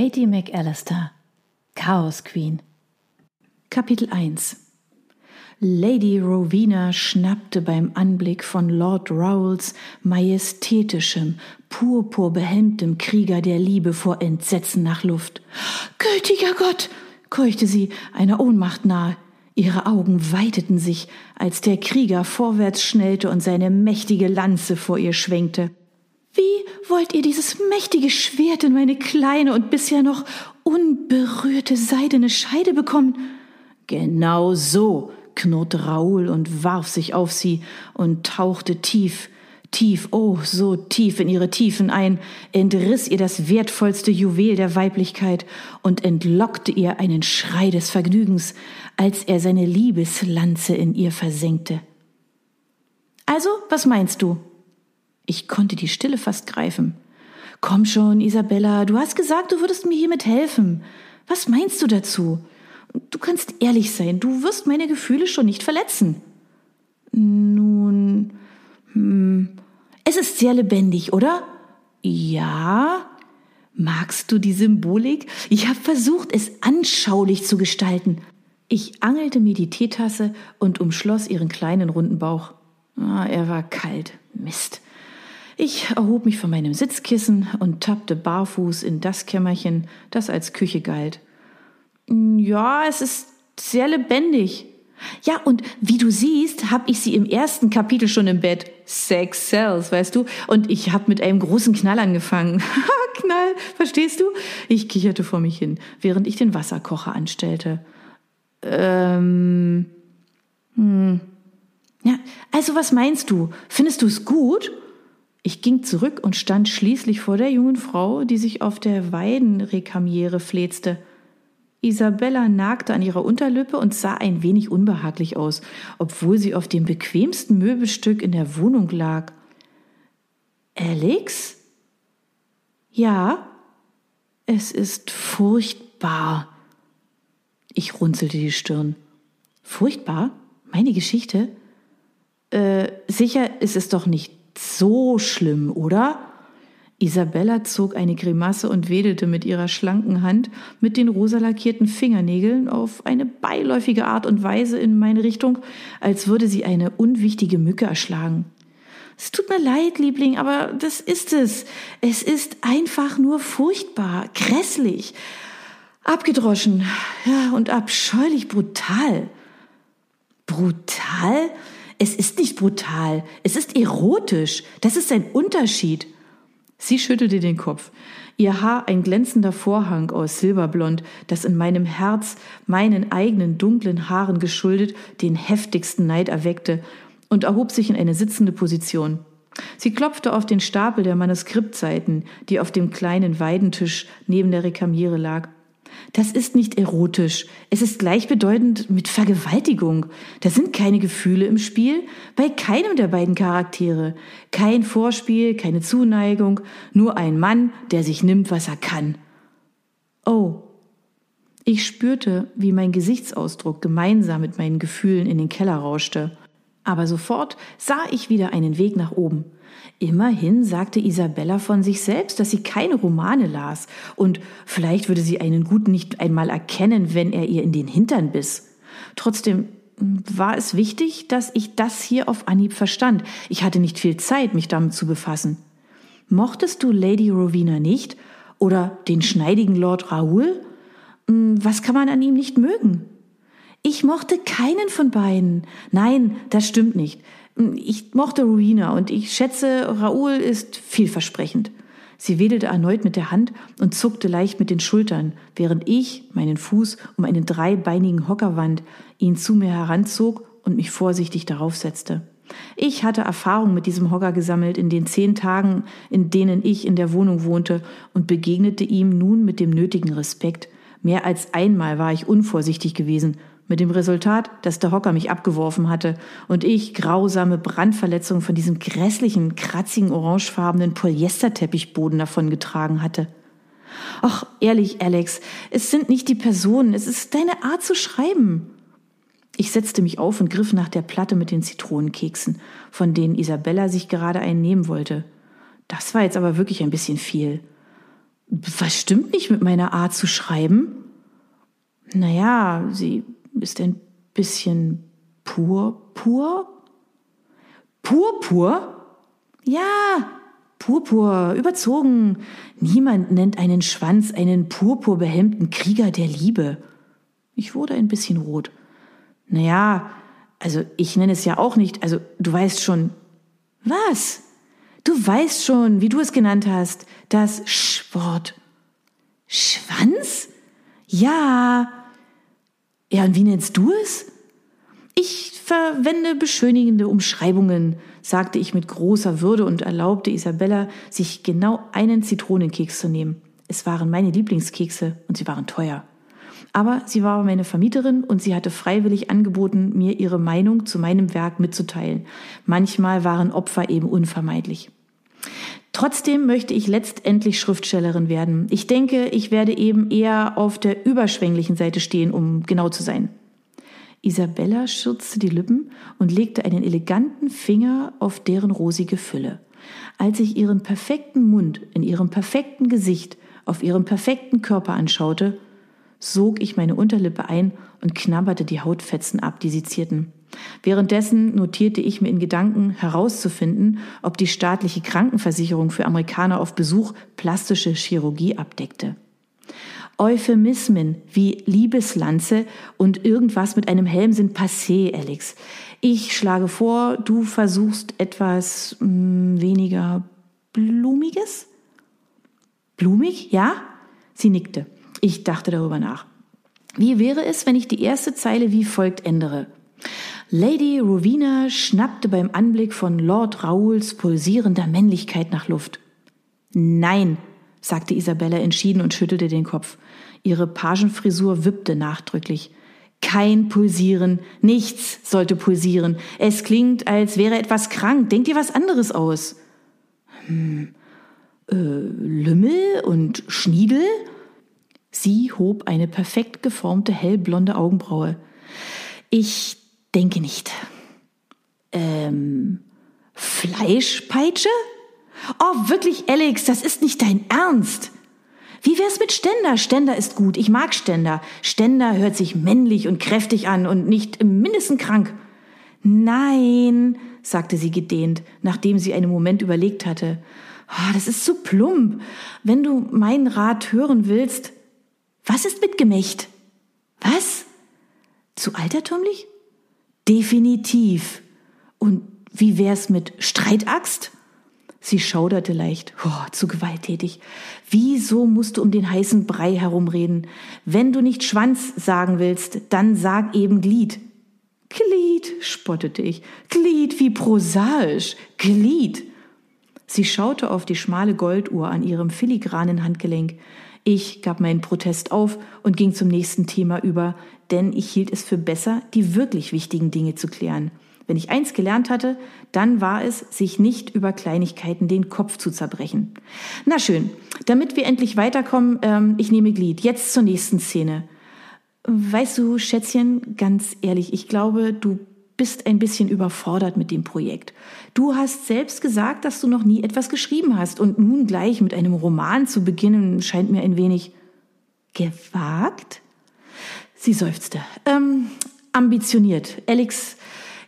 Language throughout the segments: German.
Katie McAllister Chaos Queen Kapitel 1 Lady Rowena schnappte beim Anblick von Lord Rowells majestätischem, purpurbehemmtem Krieger der Liebe vor Entsetzen nach Luft. Gütiger Gott! keuchte sie, einer Ohnmacht nahe. Ihre Augen weiteten sich, als der Krieger vorwärts schnellte und seine mächtige Lanze vor ihr schwenkte. Wie wollt ihr dieses mächtige Schwert in meine kleine und bisher noch unberührte seidene Scheide bekommen? Genau so, knurrte Raoul und warf sich auf sie und tauchte tief, tief, oh, so tief in ihre Tiefen ein, entriss ihr das wertvollste Juwel der Weiblichkeit und entlockte ihr einen Schrei des Vergnügens, als er seine Liebeslanze in ihr versenkte. Also, was meinst du? Ich konnte die Stille fast greifen. Komm schon, Isabella, du hast gesagt, du würdest mir hiermit helfen. Was meinst du dazu? Du kannst ehrlich sein, du wirst meine Gefühle schon nicht verletzen. Nun, hm, es ist sehr lebendig, oder? Ja. Magst du die Symbolik? Ich habe versucht, es anschaulich zu gestalten. Ich angelte mir die Teetasse und umschloss ihren kleinen runden Bauch. Ah, er war kalt. Mist. Ich erhob mich von meinem Sitzkissen und tappte barfuß in das Kämmerchen, das als Küche galt. Ja, es ist sehr lebendig. Ja, und wie du siehst, habe ich sie im ersten Kapitel schon im Bett. Sex sells, weißt du? Und ich habe mit einem großen Knall angefangen. Knall, verstehst du? Ich kicherte vor mich hin, während ich den Wasserkocher anstellte. Ähm. Hm. Ja, also was meinst du? Findest du es gut? Ich ging zurück und stand schließlich vor der jungen Frau, die sich auf der Weidenrekamiere fletzte. Isabella nagte an ihrer Unterlippe und sah ein wenig unbehaglich aus, obwohl sie auf dem bequemsten Möbelstück in der Wohnung lag. Alex? Ja, es ist furchtbar. Ich runzelte die Stirn. Furchtbar? Meine Geschichte? Äh, sicher ist es doch nicht so schlimm, oder? Isabella zog eine Grimasse und wedelte mit ihrer schlanken Hand mit den rosa lackierten Fingernägeln auf eine beiläufige Art und Weise in meine Richtung, als würde sie eine unwichtige Mücke erschlagen. Es tut mir leid, Liebling, aber das ist es. Es ist einfach nur furchtbar, grässlich, abgedroschen, ja, und abscheulich brutal. Brutal? Es ist nicht brutal, es ist erotisch. Das ist ein Unterschied. Sie schüttelte den Kopf. Ihr Haar ein glänzender Vorhang aus Silberblond, das in meinem Herz, meinen eigenen dunklen Haaren geschuldet, den heftigsten Neid erweckte und erhob sich in eine sitzende Position. Sie klopfte auf den Stapel der Manuskriptseiten, die auf dem kleinen Weidentisch neben der Rekamiere lag. Das ist nicht erotisch. Es ist gleichbedeutend mit Vergewaltigung. Da sind keine Gefühle im Spiel, bei keinem der beiden Charaktere. Kein Vorspiel, keine Zuneigung, nur ein Mann, der sich nimmt, was er kann. Oh. Ich spürte, wie mein Gesichtsausdruck gemeinsam mit meinen Gefühlen in den Keller rauschte. Aber sofort sah ich wieder einen Weg nach oben. Immerhin sagte Isabella von sich selbst, dass sie keine Romane las, und vielleicht würde sie einen Guten nicht einmal erkennen, wenn er ihr in den Hintern biss. Trotzdem hm, war es wichtig, dass ich das hier auf Anhieb verstand. Ich hatte nicht viel Zeit, mich damit zu befassen. Mochtest du Lady Rowena nicht? Oder den schneidigen Lord Raoul? Hm, was kann man an ihm nicht mögen? Ich mochte keinen von beiden. Nein, das stimmt nicht. Ich mochte Rowena und ich schätze, Raoul ist vielversprechend. Sie wedelte erneut mit der Hand und zuckte leicht mit den Schultern, während ich meinen Fuß um einen dreibeinigen Hocker wand, ihn zu mir heranzog und mich vorsichtig darauf setzte. Ich hatte Erfahrung mit diesem Hocker gesammelt in den zehn Tagen, in denen ich in der Wohnung wohnte und begegnete ihm nun mit dem nötigen Respekt. Mehr als einmal war ich unvorsichtig gewesen mit dem Resultat, dass der Hocker mich abgeworfen hatte und ich grausame Brandverletzungen von diesem grässlichen, kratzigen, orangefarbenen Polyesterteppichboden davongetragen hatte. Ach, ehrlich, Alex, es sind nicht die Personen, es ist deine Art zu schreiben. Ich setzte mich auf und griff nach der Platte mit den Zitronenkeksen, von denen Isabella sich gerade einen nehmen wollte. Das war jetzt aber wirklich ein bisschen viel. Was stimmt nicht mit meiner Art zu schreiben? Naja, sie ist ein bisschen purpur. Purpur? Ja, Purpur, überzogen. Niemand nennt einen Schwanz einen purpurbehemmten Krieger der Liebe. Ich wurde ein bisschen rot. Naja, also ich nenne es ja auch nicht, also du weißt schon. Was? Du weißt schon, wie du es genannt hast, das Sch-Wort. Schwanz? Ja. Ja, und wie nennst du es? Ich verwende beschönigende Umschreibungen, sagte ich mit großer Würde und erlaubte Isabella, sich genau einen Zitronenkeks zu nehmen. Es waren meine Lieblingskekse und sie waren teuer. Aber sie war meine Vermieterin und sie hatte freiwillig angeboten, mir ihre Meinung zu meinem Werk mitzuteilen. Manchmal waren Opfer eben unvermeidlich. Trotzdem möchte ich letztendlich Schriftstellerin werden. Ich denke, ich werde eben eher auf der überschwänglichen Seite stehen, um genau zu sein. Isabella schürzte die Lippen und legte einen eleganten Finger auf deren rosige Fülle. Als ich ihren perfekten Mund in ihrem perfekten Gesicht auf ihrem perfekten Körper anschaute, sog ich meine Unterlippe ein und knabberte die Hautfetzen ab, die sie zierten. Währenddessen notierte ich mir in Gedanken herauszufinden, ob die staatliche Krankenversicherung für Amerikaner auf Besuch plastische Chirurgie abdeckte. Euphemismen wie Liebeslanze und irgendwas mit einem Helm sind passé, Alex. Ich schlage vor, du versuchst etwas mh, hm, weniger Blumiges? Blumig, ja? Sie nickte. Ich dachte darüber nach. Wie wäre es, wenn ich die erste Zeile wie folgt ändere? Lady Rowena schnappte beim Anblick von Lord Rauls pulsierender Männlichkeit nach Luft. Nein, sagte Isabella entschieden und schüttelte den Kopf. Ihre Pagenfrisur wippte nachdrücklich. Kein Pulsieren, nichts sollte pulsieren. Es klingt, als wäre etwas krank. Denk dir was anderes aus. Hm, äh, Lümmel und Schniedel? Sie hob eine perfekt geformte hellblonde Augenbraue. Ich denke nicht. Ähm, Fleischpeitsche? Oh, wirklich, Alex, das ist nicht dein Ernst. Wie wär's mit Ständer? Ständer ist gut. Ich mag Ständer. Ständer hört sich männlich und kräftig an und nicht im mindesten krank. Nein, sagte sie gedehnt, nachdem sie einen Moment überlegt hatte. Oh, das ist zu plump. Wenn du meinen Rat hören willst, was ist mit Gemächt? Was? Zu altertümlich? Definitiv. Und wie wär's mit Streitaxt? Sie schauderte leicht. Oh, zu gewalttätig. Wieso musst du um den heißen Brei herumreden? Wenn du nicht Schwanz sagen willst, dann sag eben Glied. Glied, spottete ich. Glied, wie prosaisch. Glied. Sie schaute auf die schmale Golduhr an ihrem filigranen Handgelenk. Ich gab meinen Protest auf und ging zum nächsten Thema über, denn ich hielt es für besser, die wirklich wichtigen Dinge zu klären. Wenn ich eins gelernt hatte, dann war es, sich nicht über Kleinigkeiten den Kopf zu zerbrechen. Na schön, damit wir endlich weiterkommen, ähm, ich nehme Glied. Jetzt zur nächsten Szene. Weißt du, Schätzchen, ganz ehrlich, ich glaube, du bist ein bisschen überfordert mit dem Projekt. Du hast selbst gesagt, dass du noch nie etwas geschrieben hast und nun gleich mit einem Roman zu beginnen scheint mir ein wenig gewagt. Sie seufzte. Ähm, ambitioniert. Alex,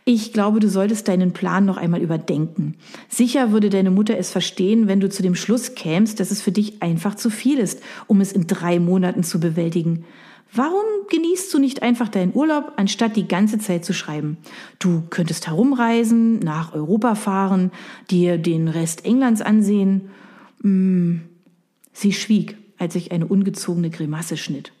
ich glaube, du solltest deinen Plan noch einmal überdenken. Sicher würde deine Mutter es verstehen, wenn du zu dem Schluss kämst, dass es für dich einfach zu viel ist, um es in drei Monaten zu bewältigen. Warum genießt du nicht einfach deinen Urlaub, anstatt die ganze Zeit zu schreiben? Du könntest herumreisen, nach Europa fahren, dir den Rest Englands ansehen. Hm. Sie schwieg, als ich eine ungezogene Grimasse schnitt.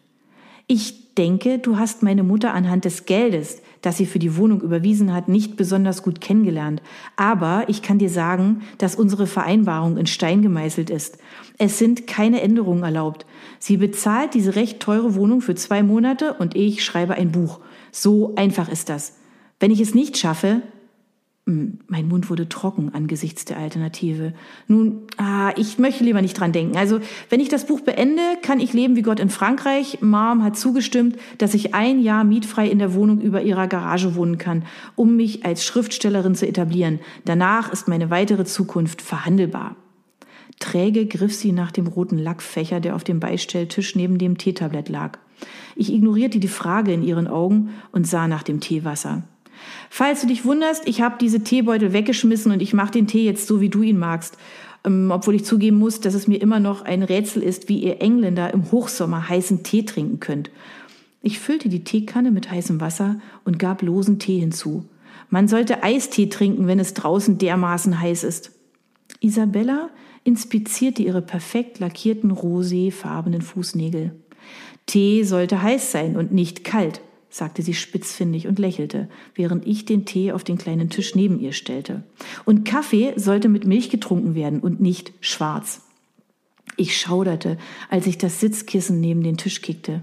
Ich denke, du hast meine Mutter anhand des Geldes, das sie für die Wohnung überwiesen hat, nicht besonders gut kennengelernt. Aber ich kann dir sagen, dass unsere Vereinbarung in Stein gemeißelt ist. Es sind keine Änderungen erlaubt. Sie bezahlt diese recht teure Wohnung für zwei Monate und ich schreibe ein Buch. So einfach ist das. Wenn ich es nicht schaffe, mein Mund wurde trocken angesichts der Alternative. Nun, ah, ich möchte lieber nicht dran denken. Also, wenn ich das Buch beende, kann ich leben wie Gott in Frankreich. Mom hat zugestimmt, dass ich ein Jahr mietfrei in der Wohnung über ihrer Garage wohnen kann, um mich als Schriftstellerin zu etablieren. Danach ist meine weitere Zukunft verhandelbar. Träge griff sie nach dem roten Lackfächer, der auf dem Beistelltisch neben dem Teetablett lag. Ich ignorierte die Frage in ihren Augen und sah nach dem Teewasser. Falls du dich wunderst, ich habe diese Teebeutel weggeschmissen und ich mache den Tee jetzt so, wie du ihn magst. Ähm, obwohl ich zugeben muss, dass es mir immer noch ein Rätsel ist, wie ihr Engländer im Hochsommer heißen Tee trinken könnt. Ich füllte die Teekanne mit heißem Wasser und gab losen Tee hinzu. Man sollte Eistee trinken, wenn es draußen dermaßen heiß ist. Isabella inspizierte ihre perfekt lackierten roséfarbenen Fußnägel. Tee sollte heiß sein und nicht kalt, sagte sie spitzfindig und lächelte, während ich den Tee auf den kleinen Tisch neben ihr stellte. Und Kaffee sollte mit Milch getrunken werden und nicht schwarz. Ich schauderte, als ich das Sitzkissen neben den Tisch kickte.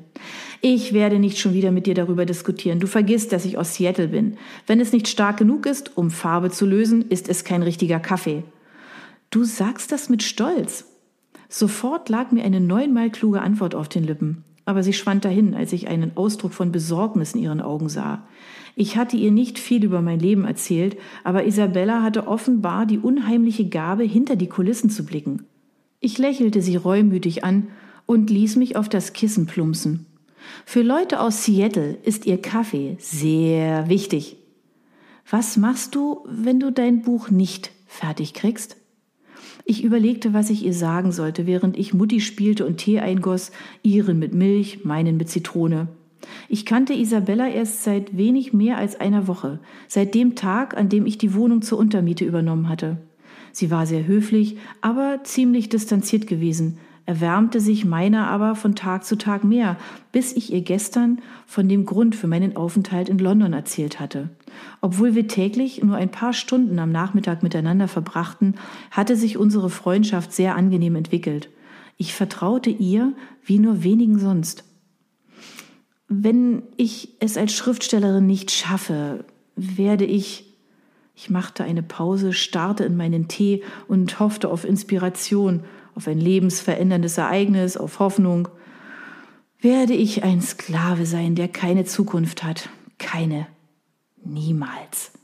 Ich werde nicht schon wieder mit dir darüber diskutieren. Du vergisst, dass ich aus Seattle bin. Wenn es nicht stark genug ist, um Farbe zu lösen, ist es kein richtiger Kaffee. Du sagst das mit Stolz. Sofort lag mir eine neunmal kluge Antwort auf den Lippen, aber sie schwand dahin, als ich einen Ausdruck von Besorgnis in ihren Augen sah. Ich hatte ihr nicht viel über mein Leben erzählt, aber Isabella hatte offenbar die unheimliche Gabe, hinter die Kulissen zu blicken. Ich lächelte sie reumütig an und ließ mich auf das Kissen plumpsen. Für Leute aus Seattle ist ihr Kaffee sehr wichtig. Was machst du, wenn du dein Buch nicht fertig kriegst? Ich überlegte, was ich ihr sagen sollte, während ich Mutti spielte und Tee eingoss, ihren mit Milch, meinen mit Zitrone. Ich kannte Isabella erst seit wenig mehr als einer Woche, seit dem Tag, an dem ich die Wohnung zur Untermiete übernommen hatte. Sie war sehr höflich, aber ziemlich distanziert gewesen, erwärmte sich meiner aber von Tag zu Tag mehr, bis ich ihr gestern von dem Grund für meinen Aufenthalt in London erzählt hatte. Obwohl wir täglich nur ein paar Stunden am Nachmittag miteinander verbrachten, hatte sich unsere Freundschaft sehr angenehm entwickelt. Ich vertraute ihr wie nur wenigen sonst. Wenn ich es als Schriftstellerin nicht schaffe, werde ich ich machte eine Pause, starrte in meinen Tee und hoffte auf Inspiration, auf ein lebensveränderndes Ereignis, auf Hoffnung. Werde ich ein Sklave sein, der keine Zukunft hat? Keine. Niemals.